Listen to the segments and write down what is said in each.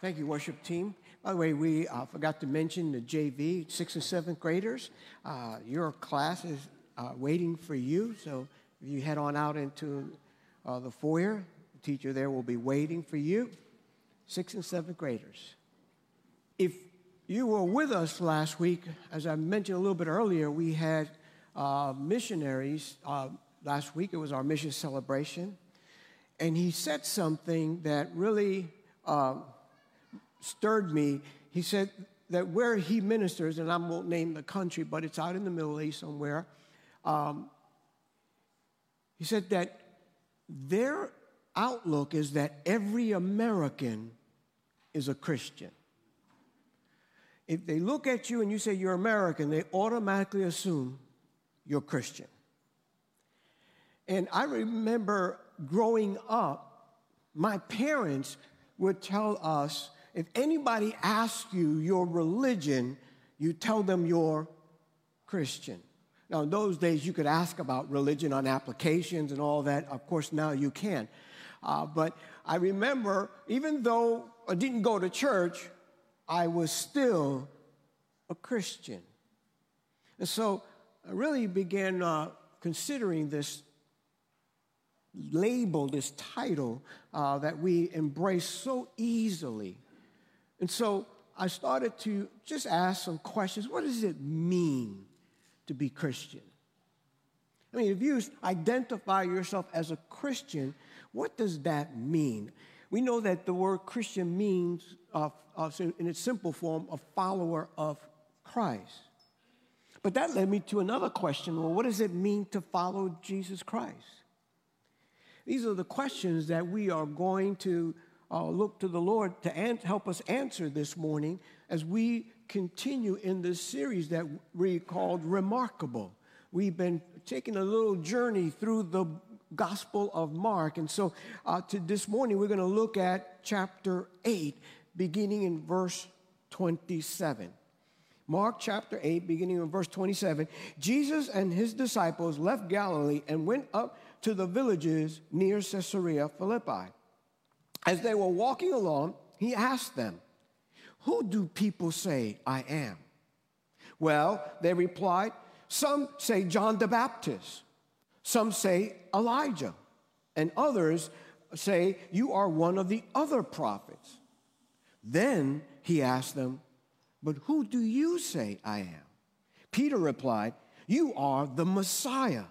Thank you, worship team. By the way, we uh, forgot to mention the JV, sixth and seventh graders. Uh, your class is uh, waiting for you, so if you head on out into uh, the foyer, the teacher there will be waiting for you. Sixth and seventh graders. If you were with us last week, as I mentioned a little bit earlier, we had uh, missionaries. Uh, last week it was our mission celebration, and he said something that really stirred me. He said that where he ministers, and I won't name the country, but it's out in the Middle East somewhere. Um, he said that their outlook is that every American is a Christian. If they look at you and you say you're American, they automatically assume you're Christian. And I remember growing up, my parents would tell us if anybody asks you your religion, you tell them you're Christian. Now, in those days, you could ask about religion on applications and all that. Of course, now you can. Uh, but I remember, even though I didn't go to church, I was still a Christian. And so I really began uh, considering this label, this title uh, that we embrace so easily. And so I started to just ask some questions. What does it mean to be Christian? I mean, if you identify yourself as a Christian, what does that mean? We know that the word Christian means, uh, uh, in its simple form, a follower of Christ. But that led me to another question well, what does it mean to follow Jesus Christ? These are the questions that we are going to uh, look to the Lord to an- help us answer this morning as we continue in this series that we called Remarkable. We've been taking a little journey through the Gospel of Mark. And so uh, to this morning, we're going to look at chapter 8, beginning in verse 27. Mark chapter 8, beginning in verse 27. Jesus and his disciples left Galilee and went up to the villages near Caesarea Philippi. As they were walking along, he asked them, Who do people say I am? Well, they replied, Some say John the Baptist, some say Elijah, and others say you are one of the other prophets. Then he asked them, But who do you say I am? Peter replied, You are the Messiah.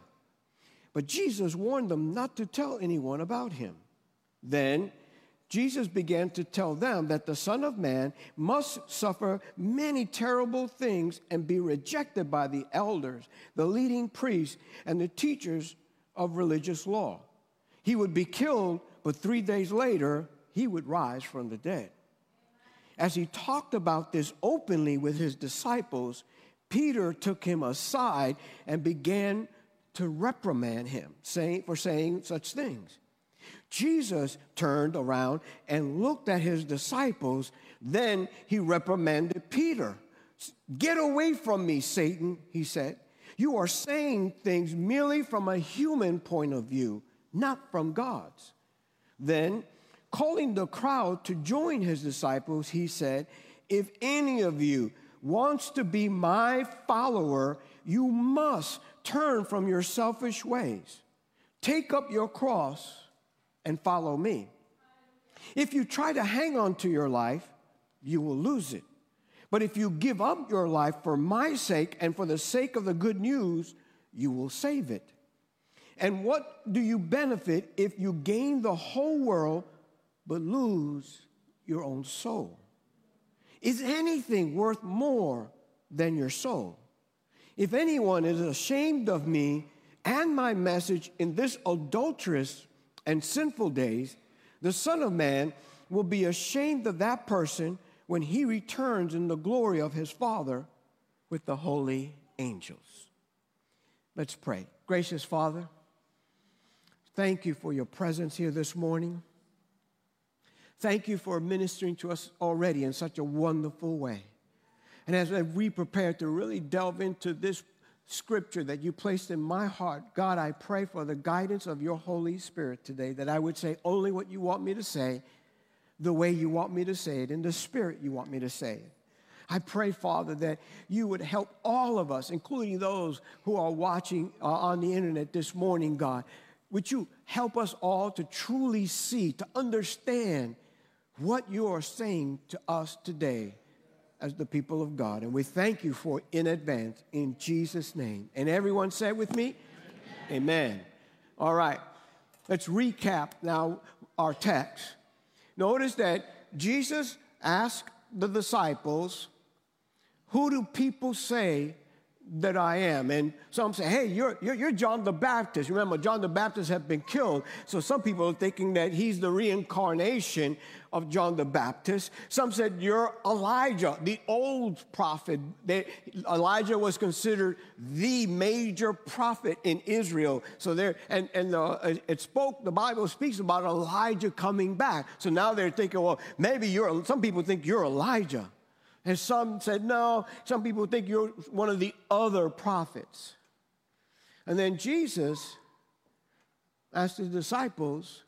But Jesus warned them not to tell anyone about him. Then Jesus began to tell them that the Son of Man must suffer many terrible things and be rejected by the elders, the leading priests, and the teachers of religious law. He would be killed, but three days later, he would rise from the dead. As he talked about this openly with his disciples, Peter took him aside and began to reprimand him saying, for saying such things. Jesus turned around and looked at his disciples. Then he reprimanded Peter. Get away from me, Satan, he said. You are saying things merely from a human point of view, not from God's. Then, calling the crowd to join his disciples, he said, If any of you wants to be my follower, you must turn from your selfish ways. Take up your cross and follow me. If you try to hang on to your life, you will lose it. But if you give up your life for my sake and for the sake of the good news, you will save it. And what do you benefit if you gain the whole world but lose your own soul? Is anything worth more than your soul? If anyone is ashamed of me and my message in this adulterous and sinful days, the Son of Man will be ashamed of that person when he returns in the glory of his Father with the holy angels. Let's pray. Gracious Father, thank you for your presence here this morning. Thank you for ministering to us already in such a wonderful way. And as we prepare to really delve into this scripture that you placed in my heart, God, I pray for the guidance of your Holy Spirit today that I would say only what you want me to say, the way you want me to say it, in the spirit you want me to say it. I pray, Father, that you would help all of us, including those who are watching uh, on the internet this morning, God. Would you help us all to truly see, to understand what you are saying to us today as the people of God? And we thank you for in advance in Jesus' name. And everyone said with me, Amen. Amen. All right, let's recap now our text. Notice that Jesus asked the disciples, Who do people say that I am. And some say, hey, you're, you're, you're, John the Baptist. Remember, John the Baptist had been killed. So some people are thinking that he's the reincarnation of John the Baptist. Some said, you're Elijah, the old prophet. They, Elijah was considered the major prophet in Israel. So there, and, and uh, it spoke, the Bible speaks about Elijah coming back. So now they're thinking, well, maybe you're, some people think you're Elijah. And some said, no, some people think you're one of the other prophets. And then Jesus asked the disciples,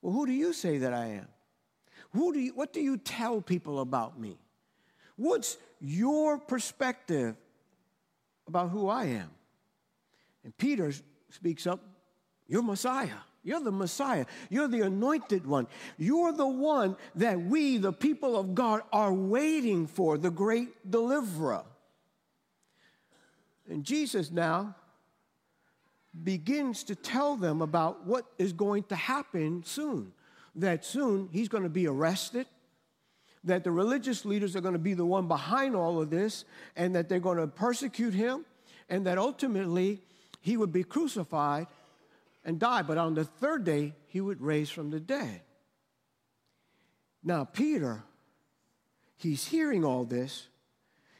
well, who do you say that I am? Who do you, what do you tell people about me? What's your perspective about who I am? And Peter speaks up, You're Messiah. You're the Messiah. You're the anointed one. You're the one that we, the people of God, are waiting for, the great deliverer. And Jesus now begins to tell them about what is going to happen soon. That soon he's going to be arrested, that the religious leaders are going to be the one behind all of this, and that they're going to persecute him, and that ultimately he would be crucified and die, but on the third day, he would raise from the dead. Now, Peter, he's hearing all this.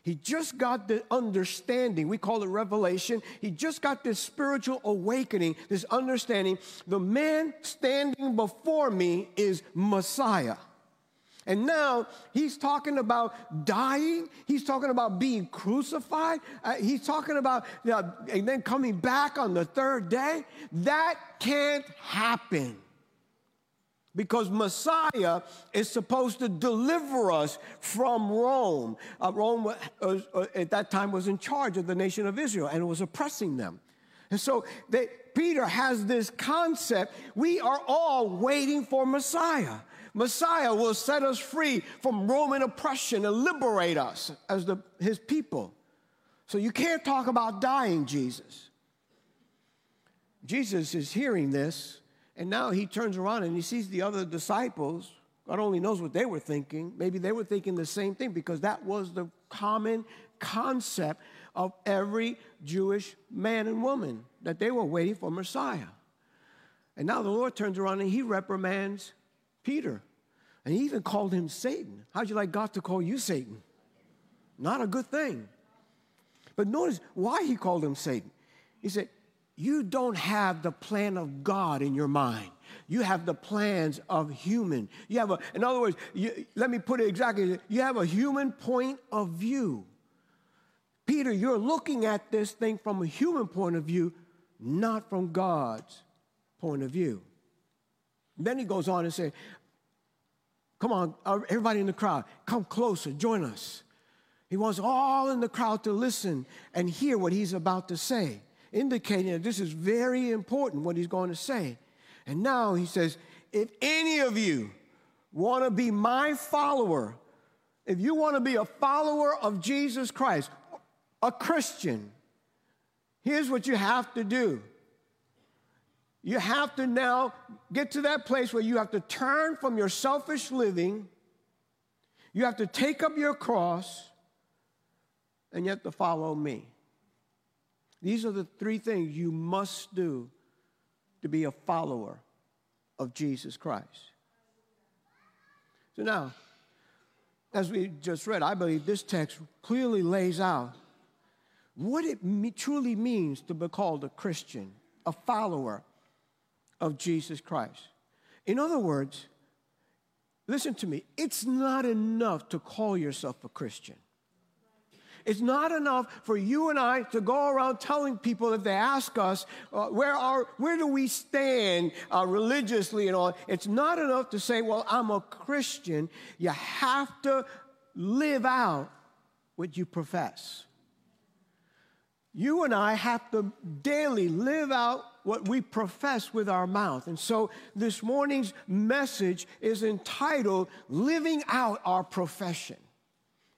He just got the understanding. We call it revelation. He just got this spiritual awakening, this understanding. The man standing before me is Messiah. And now he's talking about dying. He's talking about being crucified. Uh, he's talking about uh, and then coming back on the third day. That can't happen because Messiah is supposed to deliver us from Rome. Uh, Rome was, uh, at that time was in charge of the nation of Israel and was oppressing them. And so they, Peter has this concept we are all waiting for Messiah. Messiah will set us free from Roman oppression and liberate us as the, his people. So you can't talk about dying Jesus. Jesus is hearing this, and now he turns around and he sees the other disciples. God only knows what they were thinking. Maybe they were thinking the same thing because that was the common concept of every Jewish man and woman that they were waiting for Messiah. And now the Lord turns around and he reprimands Peter. And he even called him Satan. How'd you like God to call you Satan? Not a good thing. But notice why he called him Satan. He said, You don't have the plan of God in your mind. You have the plans of human. You have a, in other words, you, let me put it exactly, you have a human point of view. Peter, you're looking at this thing from a human point of view, not from God's point of view. Then he goes on and says, Come on, everybody in the crowd, come closer, join us. He wants all in the crowd to listen and hear what he's about to say, indicating that this is very important what he's going to say. And now he says, If any of you want to be my follower, if you want to be a follower of Jesus Christ, a Christian, here's what you have to do you have to now get to that place where you have to turn from your selfish living. You have to take up your cross and you have to follow me. These are the three things you must do to be a follower of Jesus Christ. So now, as we just read, I believe this text clearly lays out what it truly means to be called a Christian, a follower of Jesus Christ. In other words, listen to me, it's not enough to call yourself a Christian. It's not enough for you and I to go around telling people if they ask us, uh, where, are, where do we stand uh, religiously and all. It's not enough to say, well, I'm a Christian. You have to live out what you profess. You and I have to daily live out what we profess with our mouth. And so this morning's message is entitled Living Out Our Profession.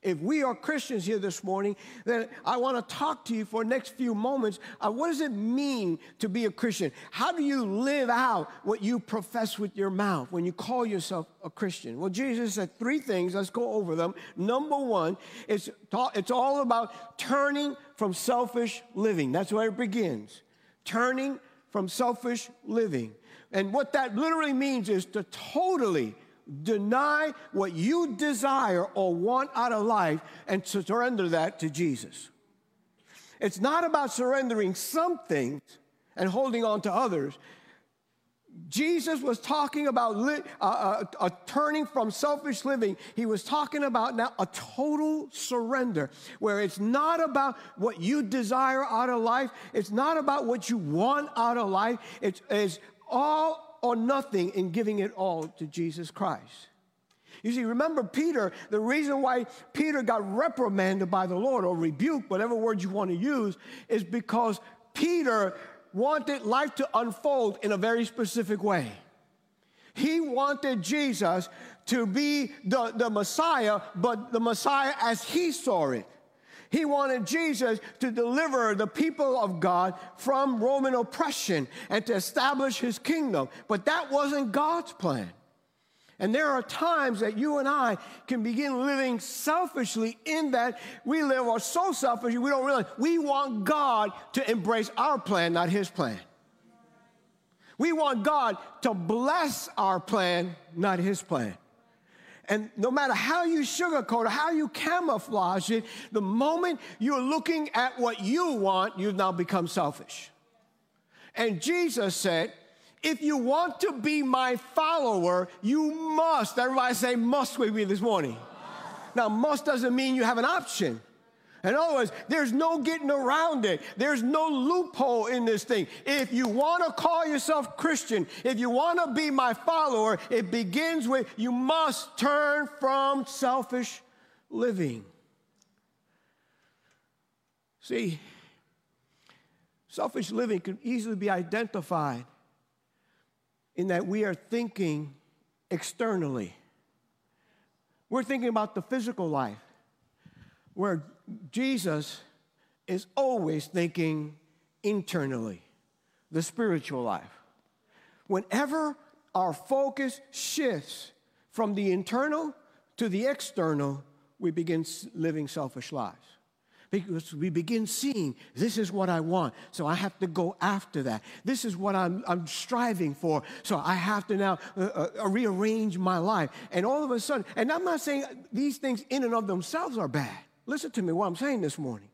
If we are Christians here this morning, then I want to talk to you for the next few moments. Uh, what does it mean to be a Christian? How do you live out what you profess with your mouth when you call yourself a Christian? Well, Jesus said three things. Let's go over them. Number one, it's, it's all about turning from selfish living. That's where it begins. Turning from selfish living. And what that literally means is to totally deny what you desire or want out of life and surrender that to Jesus. It's not about surrendering some things and holding on to others. Jesus was talking about li- uh, uh, a turning from selfish living. He was talking about now a total surrender, where it's not about what you desire out of life, it's not about what you want out of life, it's, it's all or nothing in giving it all to Jesus Christ. You see, remember Peter, the reason why Peter got reprimanded by the Lord or rebuked, whatever word you want to use, is because Peter wanted life to unfold in a very specific way. He wanted Jesus to be the, the Messiah, but the Messiah as he saw it. He wanted Jesus to deliver the people of God from Roman oppression and to establish his kingdom. But that wasn't God's plan. And there are times that you and I can begin living selfishly in that we live are so selfish we don't realize we want God to embrace our plan, not his plan. We want God to bless our plan, not his plan. And no matter how you sugarcoat or how you camouflage it, the moment you're looking at what you want, you've now become selfish. And Jesus said, if you want to be my follower, you must. Everybody say must with me this morning. Now, must doesn't mean you have an option. In other words, there's no getting around it. There's no loophole in this thing. If you want to call yourself Christian, if you want to be my follower, it begins with you must turn from selfish living. See, selfish living can easily be identified in that we are thinking externally. We're thinking about the physical life, where Jesus is always thinking internally, the spiritual life. Whenever our focus shifts from the internal to the external, we begin living selfish lives. Because we begin seeing this is what I want, so I have to go after that. This is what I'm, I'm striving for, so I have to now uh, uh, rearrange my life. And all of a sudden, and I'm not saying these things in and of themselves are bad. Listen to me what I'm saying this morning.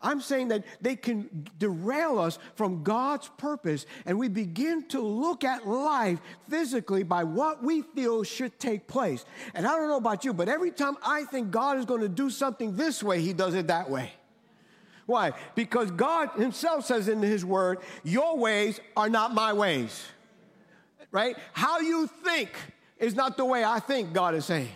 I'm saying that they can derail us from God's purpose, and we begin to look at life physically by what we feel should take place. And I don't know about you, but every time I think God is going to do something this way, He does it that way. Why? Because God Himself says in His Word, Your ways are not my ways. Right? How you think is not the way I think, God is saying.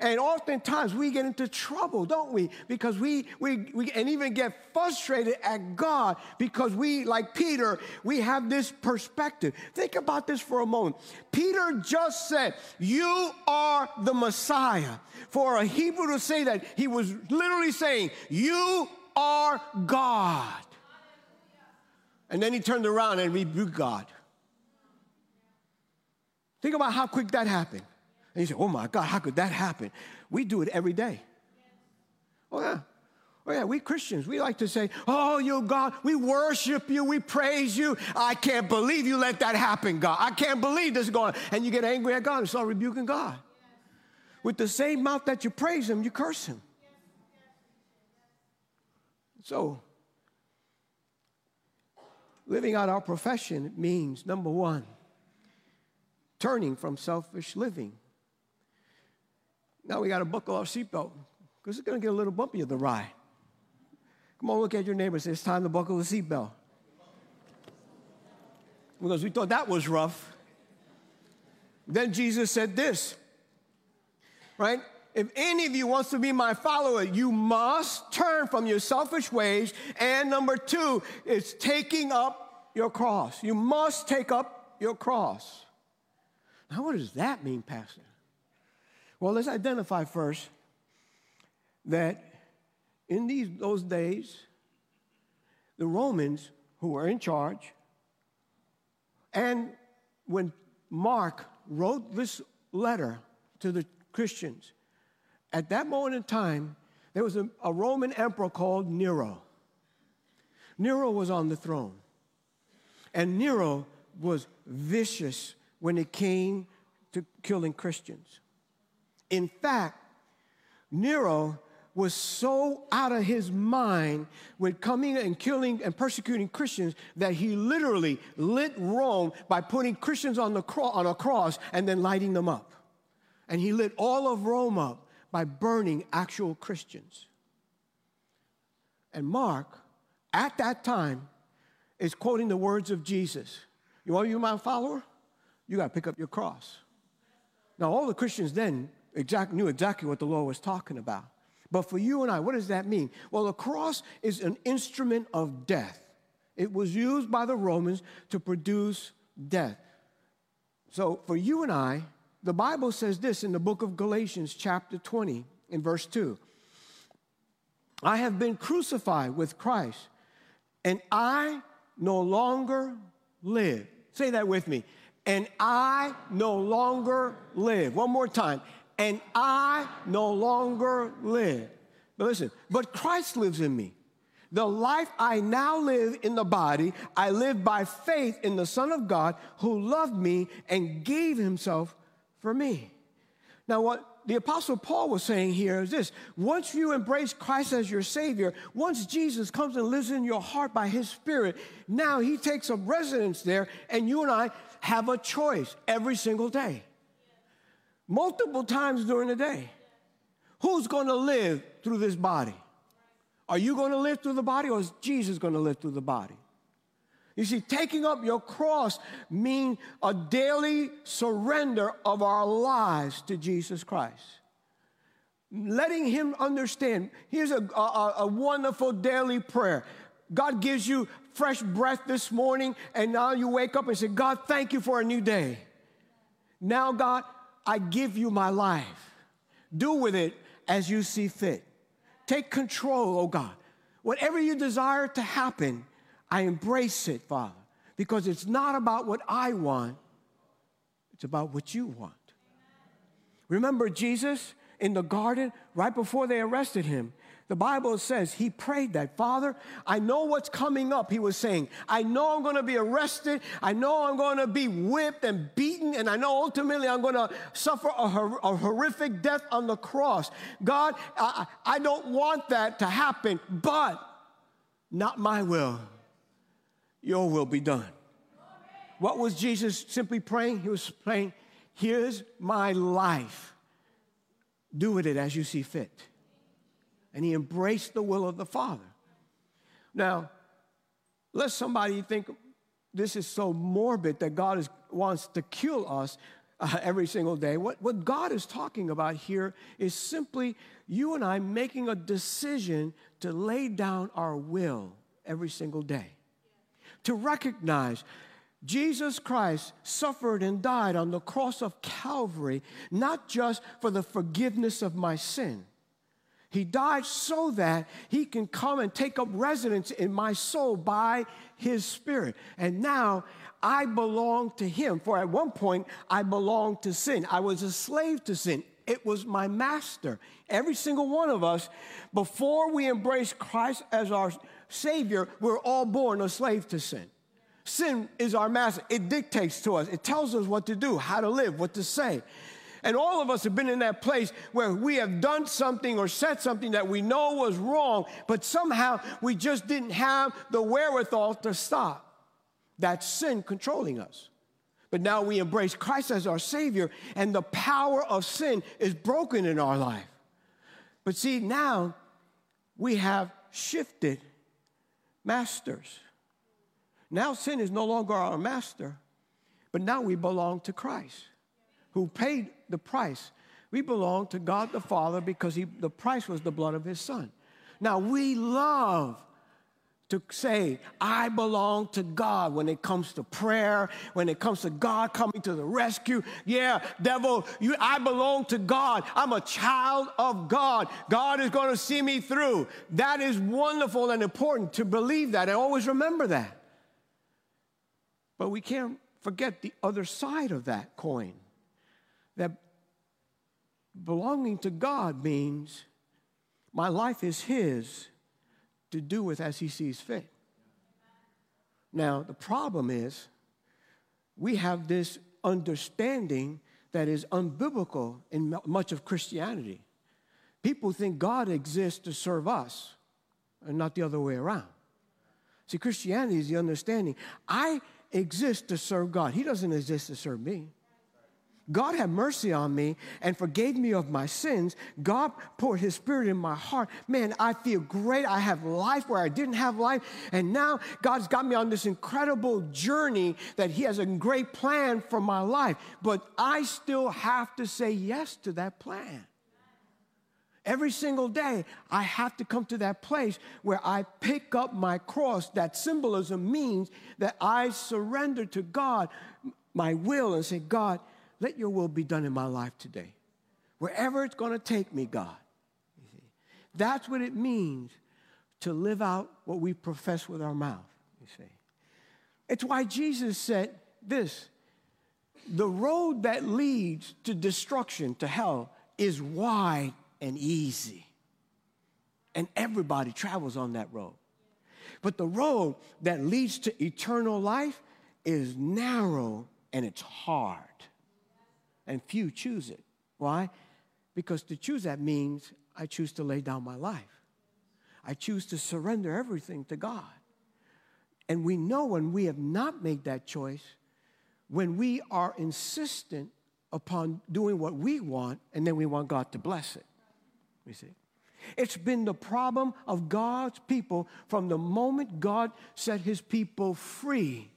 And oftentimes we get into trouble, don't we? Because we, we, we and even get frustrated at God because we, like Peter, we have this perspective. Think about this for a moment. Peter just said, You are the Messiah. For a Hebrew to say that, he was literally saying, You are God. And then he turned around and rebuked God. Think about how quick that happened. And you say, oh my God, how could that happen? We do it every day. Oh, yeah. Oh, yeah, we Christians, we like to say, Oh, you God, we worship you, we praise you. I can't believe you let that happen, God. I can't believe this is going on. And you get angry at God and start rebuking God. With the same mouth that you praise Him, you curse Him. So, living out our profession means number one, turning from selfish living. Now we got to buckle our seatbelt because it's going to get a little bumpy of the ride. Come on, look at your neighbor and say, It's time to buckle the seatbelt. Because we thought that was rough. Then Jesus said this, right? If any of you wants to be my follower, you must turn from your selfish ways. And number two, it's taking up your cross. You must take up your cross. Now, what does that mean, Pastor? Well, let's identify first that in these those days, the Romans who were in charge, and when Mark wrote this letter to the Christians, at that moment in time, there was a, a Roman emperor called Nero. Nero was on the throne. And Nero was vicious when it came to killing Christians. In fact, Nero was so out of his mind with coming and killing and persecuting Christians that he literally lit Rome by putting Christians on, the cro- on a cross and then lighting them up. And he lit all of Rome up by burning actual Christians. And Mark, at that time, is quoting the words of Jesus. You want to be my follower? You got to pick up your cross. Now, all the Christians then exact, knew exactly what the Lord was talking about. But for you and I, what does that mean? Well, the cross is an instrument of death. It was used by the Romans to produce death. So for you and I, the Bible says this in the book of Galatians, chapter 20, in verse 2 I have been crucified with Christ, and I no longer live. Say that with me. And I no longer live. One more time. And I no longer live. But listen, but Christ lives in me. The life I now live in the body, I live by faith in the Son of God who loved me and gave himself for me. Now, what the Apostle Paul was saying here is this once you embrace Christ as your Savior, once Jesus comes and lives in your heart by His Spirit, now He takes up residence there, and you and I have a choice every single day. Multiple times during the day. Who's going to live through this body? Are you going to live through the body, or is Jesus going to live through the body? You see, taking up your cross means a daily surrender of our lives to Jesus Christ. Letting Him understand. Here's a, a, a wonderful daily prayer. God gives you fresh breath this morning, and now you wake up and say, God, thank you for a new day. Now, God, I give you my life. Do with it as you see fit. Take control, oh God. Whatever you desire to happen, I embrace it, Father, because it's not about what I want, it's about what you want. Remember Jesus in the garden right before they arrested him? The Bible says he prayed that, Father, I know what's coming up. He was saying, I know I'm going to be arrested. I know I'm going to be whipped and beaten. And I know ultimately I'm going to suffer a, hor- a horrific death on the cross. God, I, I don't want that to happen, but not my will, your will be done. What was Jesus simply praying? He was praying, Here's my life. Do with it as you see fit. And he embraced the will of the Father. Now, let somebody think this is so morbid that God is, wants to kill us uh, every single day. What, what God is talking about here is simply you and I making a decision to lay down our will every single day to recognize Jesus Christ suffered and died on the cross of Calvary, not just for the forgiveness of my sin. He died so that he can come and take up residence in my soul by his spirit. And now I belong to him. For at one point, I belonged to sin. I was a slave to sin. It was my master. Every single one of us, before we embrace Christ as our Savior, we're all born a slave to sin. Sin is our master. It dictates to us, it tells us what to do, how to live, what to say. And all of us have been in that place where we have done something or said something that we know was wrong, but somehow we just didn't have the wherewithal to stop. That sin controlling us. But now we embrace Christ as our Savior, and the power of sin is broken in our life. But see, now we have shifted masters. Now sin is no longer our master, but now we belong to Christ, who paid the price. We belong to God the Father because he, the price was the blood of his Son. Now we love to say, I belong to God when it comes to prayer, when it comes to God coming to the rescue. Yeah, devil, you, I belong to God. I'm a child of God. God is going to see me through. That is wonderful and important to believe that and always remember that. But we can't forget the other side of that coin that belonging to God means my life is His to do with as He sees fit. Now, the problem is we have this understanding that is unbiblical in much of Christianity. People think God exists to serve us and not the other way around. See, Christianity is the understanding I exist to serve God, He doesn't exist to serve me. God had mercy on me and forgave me of my sins. God poured His Spirit in my heart. Man, I feel great. I have life where I didn't have life. And now God's got me on this incredible journey that He has a great plan for my life. But I still have to say yes to that plan. Every single day, I have to come to that place where I pick up my cross. That symbolism means that I surrender to God my will and say, God, let your will be done in my life today. Wherever it's going to take me, God. That's what it means to live out what we profess with our mouth, you see. It's why Jesus said this the road that leads to destruction, to hell, is wide and easy. And everybody travels on that road. But the road that leads to eternal life is narrow and it's hard and few choose it. Why? Because to choose that means I choose to lay down my life. I choose to surrender everything to God. And we know when we have not made that choice, when we are insistent upon doing what we want, and then we want God to bless it. You see? It's been the problem of God's people from the moment God set his people free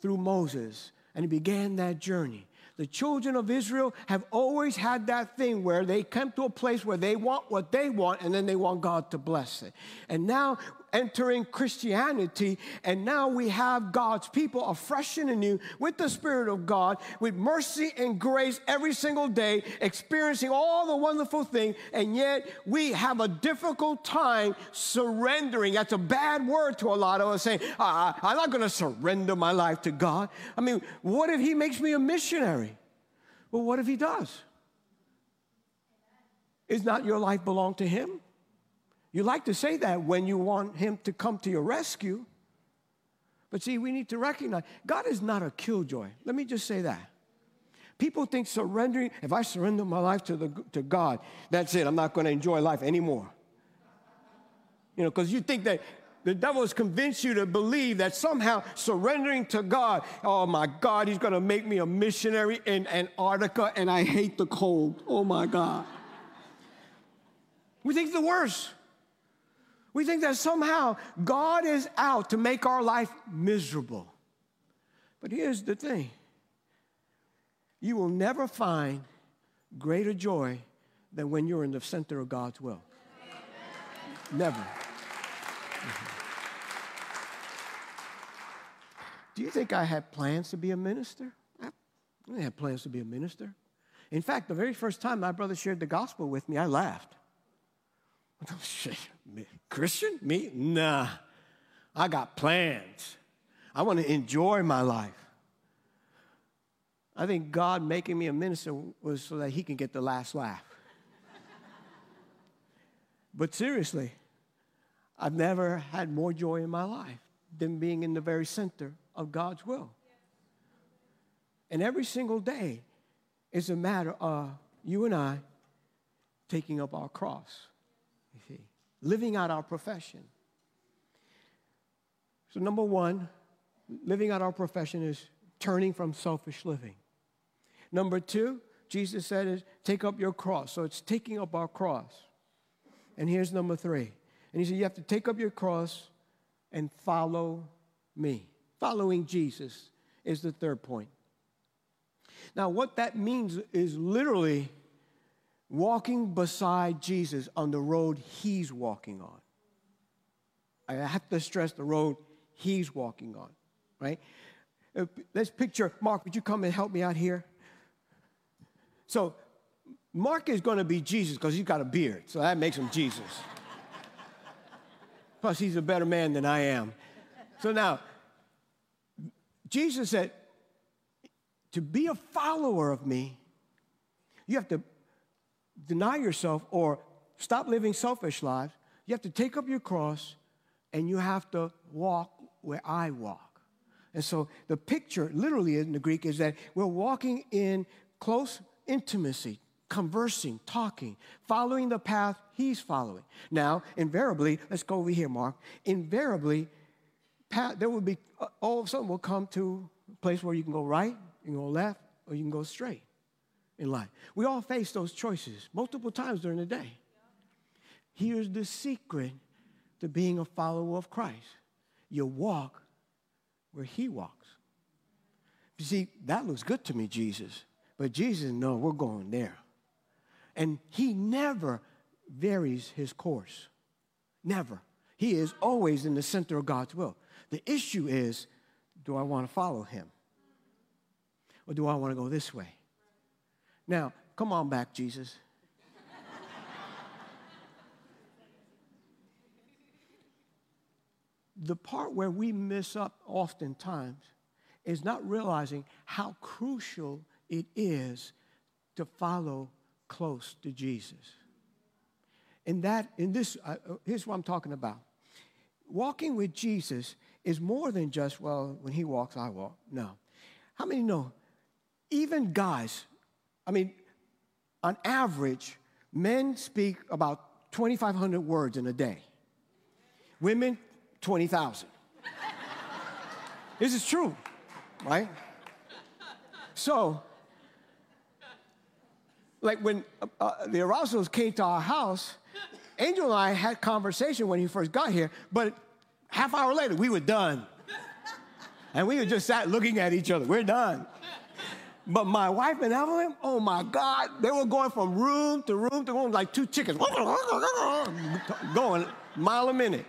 through Moses and he began that journey the children of Israel have always had that thing where they come to a place where they want what they want and then they want God to bless it. And now entering Christianity, and now we have God's people afresh and anew with the Spirit of God, with mercy and grace every single day, experiencing all the wonderful things, and yet we have a difficult time surrendering. That's a bad word to a lot of us saying, I'm not going to surrender my life to God. I mean, what if He makes me a missionary? Well, what if He does? Is not your life belong to Him? You like to say that when you want Him to come to your rescue. But see, we need to recognize God is not a killjoy. Let me just say that. People think surrendering, if I surrender my life to, the, to God, that's it, I'm not going to enjoy life anymore. You know, because you think that the devil has convinced you to believe that somehow surrendering to God, oh my God, he's going to make me a missionary in Antarctica and I hate the cold. Oh my God. We think the worst. We think that somehow God is out to make our life miserable. But here's the thing you will never find greater joy than when you're in the center of God's will. Never. Do you think I had plans to be a minister? I didn't have plans to be a minister. In fact, the very first time my brother shared the gospel with me, I laughed. Christian? Me? Nah. I got plans. I want to enjoy my life. I think God making me a minister was so that he can get the last laugh. but seriously, I've never had more joy in my life than being in the very center of God's will. And every single day is a matter of you and I taking up our cross living out our profession. So, number one, living out our profession is turning from selfish living. Number two, Jesus said is take up your cross. So it's taking up our cross. And here's number three. And he said, You have to take up your cross and follow me. Following Jesus is the third point. Now, what that means is literally walking beside Jesus on the road he's walking on. I have to stress the road he's walking on, right? Uh, let's picture, Mark, would you come and help me out here? So, Mark is going to be Jesus because he's got a beard, so that makes him Jesus. Plus, he's a better man than I am. So now, Jesus said, to be a follower of me, you have to deny yourself or stop living selfish lives. You have to take up your cross and you have to walk where I walk. And so the picture, literally in the Greek, is that we're walking in close intimacy, conversing, talking, following the path he's following. Now, invariably, let's go over here, Mark. Invariably, path, there will be, uh, all of a sudden, we'll come to a place where you can go right, you can go left, or you can go straight in life. We all face those choices multiple times during the day. Here's the secret to being a follower of Christ you walk where he walks. You see, that looks good to me, Jesus. But Jesus, no, we're going there. And he never varies his course. Never. He is always in the center of God's will. The issue is do I want to follow him? Or do I want to go this way? Now, come on back, Jesus. the part where we miss up oftentimes is not realizing how crucial it is to follow close to Jesus. And that, in this, uh, uh, here's what I'm talking about. Walking with Jesus is more than just, well, when he walks, I walk. No. How many know? Even guys, I mean, on average, men speak about 2,500 words in a day. Women, 20,000. this is true, right? So, like when uh, uh, the Erasmus came to our house, Angel and I had conversation when he first got here, but half hour later we were done. And we were just sat looking at each other. We're done. But my wife and Evelyn, oh my God, they were going from room to room to room like two chickens, going mile a minute.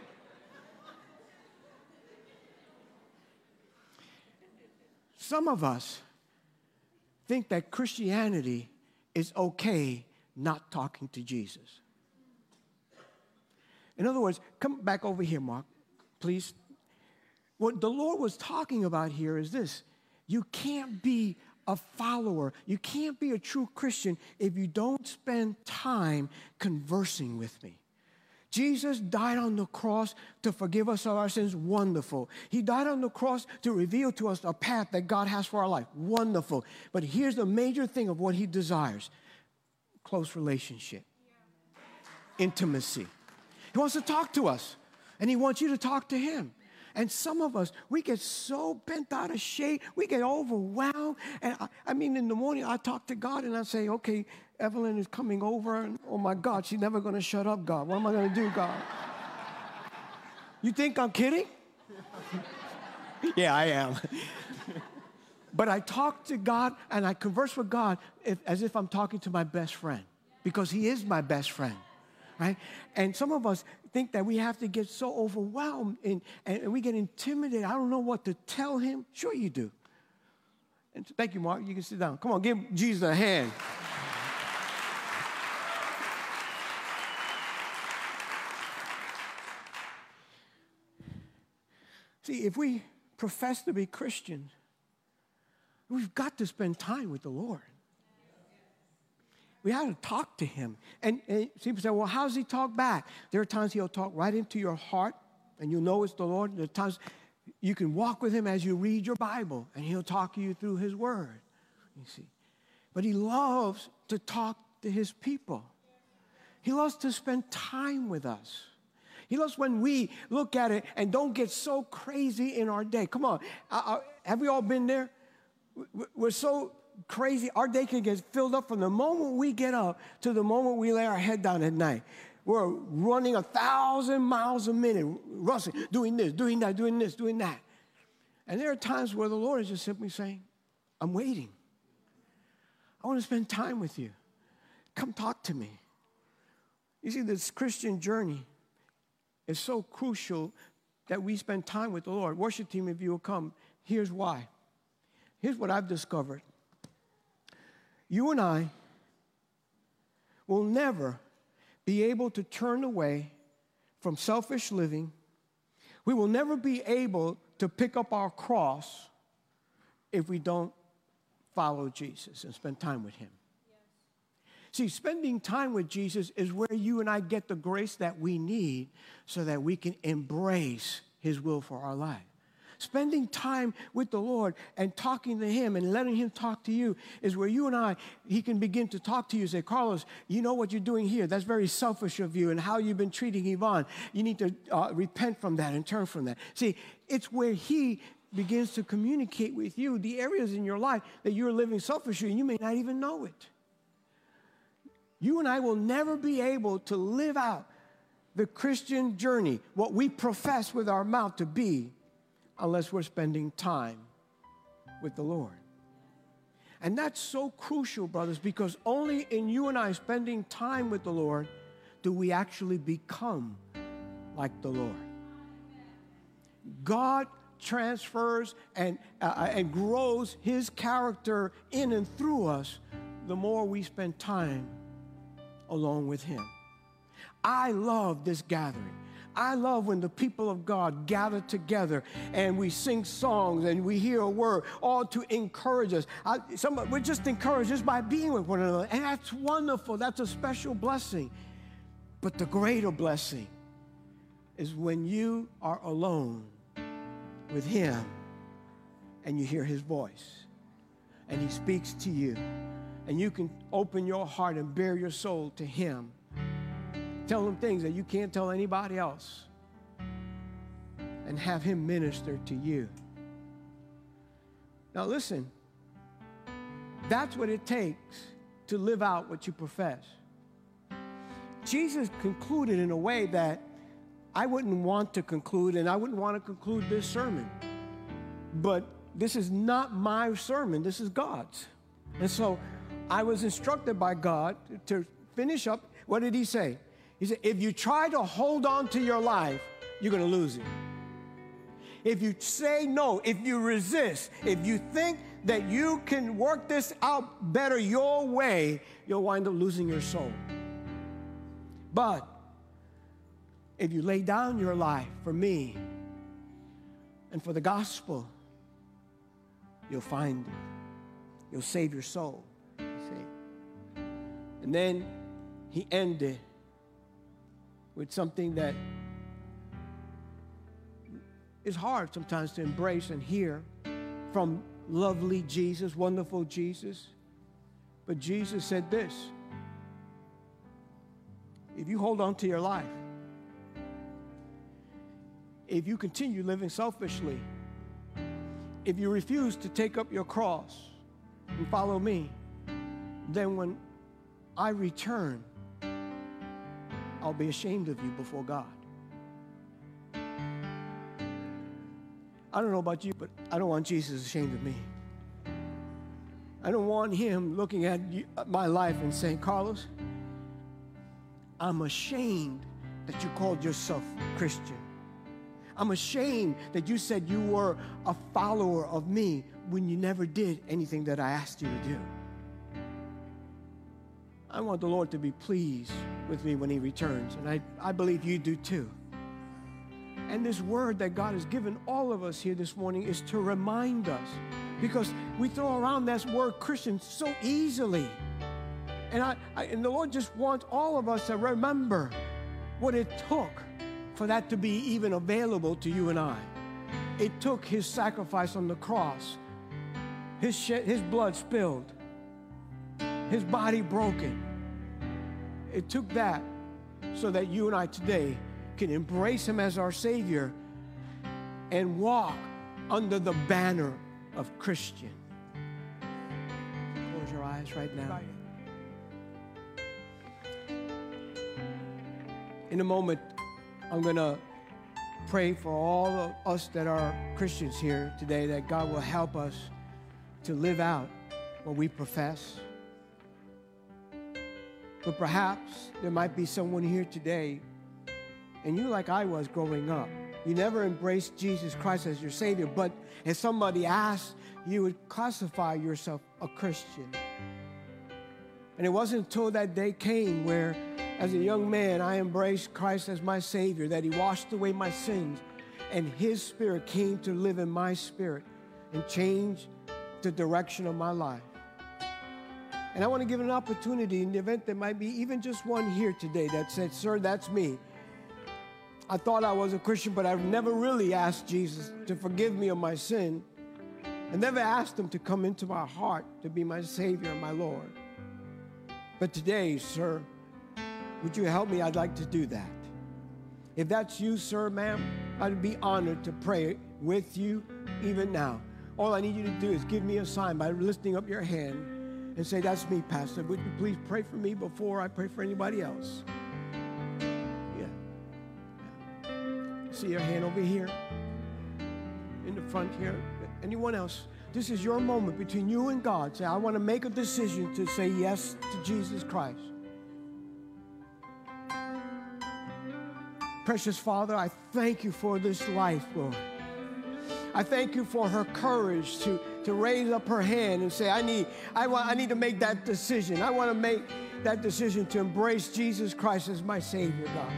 Some of us think that Christianity is okay not talking to Jesus. In other words, come back over here, Mark, please. What the Lord was talking about here is this you can't be a follower, you can't be a true Christian if you don't spend time conversing with me. Jesus died on the cross to forgive us of our sins. Wonderful. He died on the cross to reveal to us a path that God has for our life. Wonderful. But here's the major thing of what He desires close relationship, intimacy. He wants to talk to us, and He wants you to talk to Him. And some of us, we get so bent out of shape, we get overwhelmed. And I, I mean, in the morning, I talk to God and I say, okay, Evelyn is coming over, and oh my God, she's never gonna shut up, God. What am I gonna do, God? you think I'm kidding? yeah, I am. but I talk to God and I converse with God if, as if I'm talking to my best friend because He is my best friend, right? And some of us think that we have to get so overwhelmed and, and we get intimidated. I don't know what to tell Him. Sure, you do. And thank you, Mark. You can sit down. Come on, give Jesus a hand. See, if we profess to be Christians, we've got to spend time with the Lord. We have to talk to Him. And, and people say, well, how does He talk back? There are times He'll talk right into your heart, and you know it's the Lord. There are times you can walk with Him as you read your Bible, and He'll talk to you through His Word. You see. But He loves to talk to His people, He loves to spend time with us. He loves when we look at it and don't get so crazy in our day. Come on, have we all been there? We're so crazy. Our day can get filled up from the moment we get up to the moment we lay our head down at night. we're running a thousand miles a minute, rushing, doing this, doing that, doing this, doing that. And there are times where the Lord is just simply saying, I'm waiting. I want to spend time with you. Come talk to me. You see, this Christian journey is so crucial that we spend time with the Lord. Worship team, if you will come, here's why. Here's what I've discovered. You and I will never be able to turn away from selfish living. We will never be able to pick up our cross if we don't follow Jesus and spend time with Him. See, spending time with Jesus is where you and I get the grace that we need so that we can embrace His will for our life. Spending time with the Lord and talking to Him and letting Him talk to you is where you and I, He can begin to talk to you say, Carlos, you know what you're doing here. That's very selfish of you and how you've been treating Yvonne. You need to uh, repent from that and turn from that. See, it's where He begins to communicate with you the areas in your life that you're living selfishly and you may not even know it. You and I will never be able to live out the Christian journey, what we profess with our mouth to be, unless we're spending time with the Lord. And that's so crucial, brothers, because only in you and I spending time with the Lord do we actually become like the Lord. God transfers and, uh, and grows his character in and through us the more we spend time along with him. I love this gathering. I love when the people of God gather together and we sing songs and we hear a word, all to encourage us. I, some, we're just encouraged just by being with one another. And that's wonderful. That's a special blessing. But the greater blessing is when you are alone with Him and you hear His voice and He speaks to you and you can open your heart and bare your soul to Him. Tell Him things that you can't tell anybody else, and have Him minister to you. Now, listen, that's what it takes to live out what you profess. Jesus concluded in a way that I wouldn't want to conclude, and I wouldn't want to conclude this sermon. But this is not my sermon, this is God's. And so I was instructed by God to finish up. What did he say? He said, if you try to hold on to your life, you're going to lose it. If you say no, if you resist, if you think that you can work this out better your way, you'll wind up losing your soul. But if you lay down your life for me and for the gospel, you'll find it. You'll save your soul. See? And then he ended with something that is hard sometimes to embrace and hear from lovely Jesus, wonderful Jesus. But Jesus said this if you hold on to your life, if you continue living selfishly, if you refuse to take up your cross and follow me, then when I return, I'll be ashamed of you before God. I don't know about you, but I don't want Jesus ashamed of me. I don't want him looking at my life and saying, Carlos, I'm ashamed that you called yourself Christian. I'm ashamed that you said you were a follower of me when you never did anything that I asked you to do. I want the Lord to be pleased with me when He returns, and I, I believe you do too. And this word that God has given all of us here this morning is to remind us because we throw around that word Christian so easily. And, I, I, and the Lord just wants all of us to remember what it took for that to be even available to you and I. It took His sacrifice on the cross, His, shed, his blood spilled, his body broken. It took that so that you and I today can embrace him as our Savior and walk under the banner of Christian. Close your eyes right now. In a moment, I'm going to pray for all of us that are Christians here today that God will help us to live out what we profess. But perhaps there might be someone here today, and you, like I was growing up, you never embraced Jesus Christ as your Savior, but if somebody asked, you would classify yourself a Christian. And it wasn't until that day came where, as a young man, I embraced Christ as my Savior, that He washed away my sins, and His Spirit came to live in my spirit and change the direction of my life. And I want to give an opportunity in the event there might be even just one here today that said, Sir, that's me. I thought I was a Christian, but I've never really asked Jesus to forgive me of my sin. I never asked Him to come into my heart to be my Savior and my Lord. But today, sir, would you help me? I'd like to do that. If that's you, sir, ma'am, I'd be honored to pray with you even now. All I need you to do is give me a sign by lifting up your hand and say, That's me, Pastor. Would you please pray for me before I pray for anybody else? Yeah. yeah. See your hand over here in the front here. Anyone else? This is your moment between you and God. Say, I want to make a decision to say yes to Jesus Christ. Precious Father, I thank you for this life, Lord. I thank you for her courage to, to raise up her hand and say, I need, I, want, I need to make that decision. I want to make that decision to embrace Jesus Christ as my Savior, God.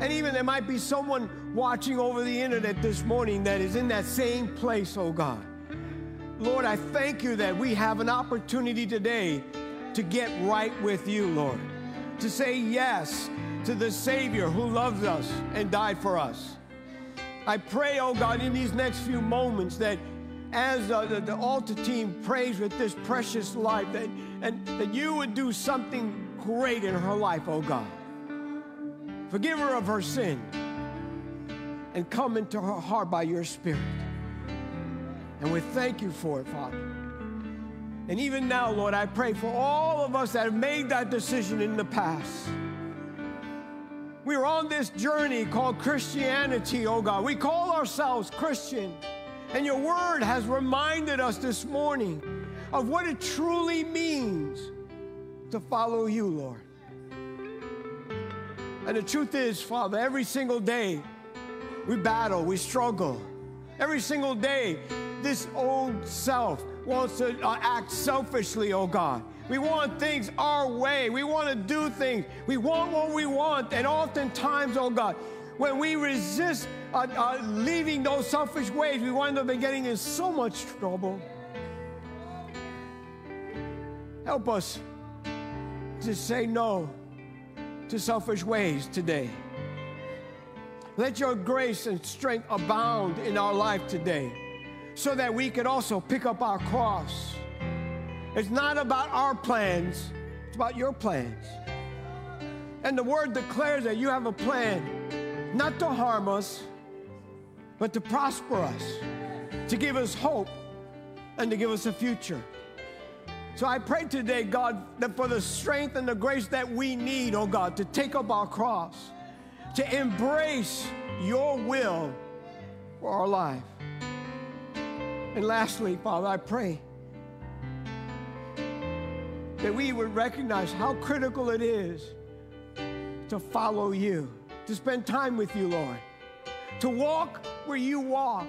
And even there might be someone watching over the internet this morning that is in that same place, oh God. Lord, I thank you that we have an opportunity today to get right with you, Lord. To say yes to the Savior who loves us and died for us. I pray, oh God, in these next few moments that as uh, the, the altar team prays with this precious life, that, and that you would do something great in her life, oh God. Forgive her of her sin and come into her heart by your Spirit. And we thank you for it, Father. And even now, Lord, I pray for all of us that have made that decision in the past. We're on this journey called Christianity, oh God. We call ourselves Christian. And your word has reminded us this morning of what it truly means to follow you, Lord. And the truth is, Father, every single day we battle, we struggle. Every single day, this old self wants to uh, act selfishly, oh God. We want things our way. We want to do things. We want what we want. And oftentimes, oh God, when we resist uh, uh, leaving those selfish ways, we wind up getting in so much trouble. Help us to say no to selfish ways today. Let your grace and strength abound in our life today so that we can also pick up our cross. It's not about our plans, it's about your plans. And the word declares that you have a plan not to harm us, but to prosper us, to give us hope, and to give us a future. So I pray today, God, that for the strength and the grace that we need, oh God, to take up our cross, to embrace your will for our life. And lastly, Father, I pray that we would recognize how critical it is to follow you, to spend time with you, Lord, to walk where you walk,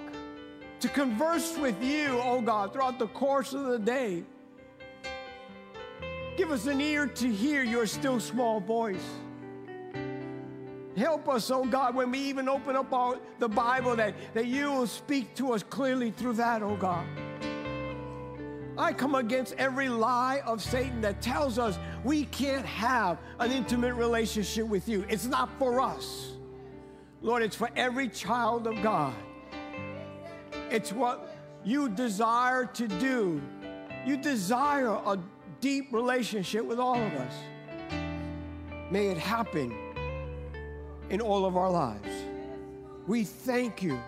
to converse with you, oh God, throughout the course of the day. Give us an ear to hear your still small voice. Help us, oh God, when we even open up our, the Bible, that, that you will speak to us clearly through that, oh God. I come against every lie of Satan that tells us we can't have an intimate relationship with you. It's not for us. Lord, it's for every child of God. It's what you desire to do. You desire a deep relationship with all of us. May it happen in all of our lives. We thank you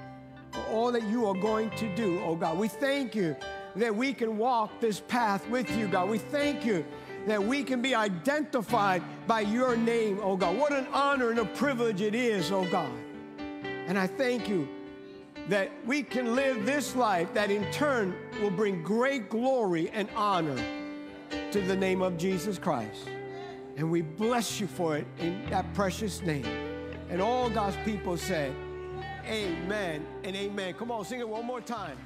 for all that you are going to do, oh God. We thank you that we can walk this path with you, God. We thank you that we can be identified by your name, oh God. What an honor and a privilege it is, oh God. And I thank you that we can live this life that in turn will bring great glory and honor to the name of Jesus Christ. And we bless you for it in that precious name. And all God's people said, Amen and amen. Come on, sing it one more time.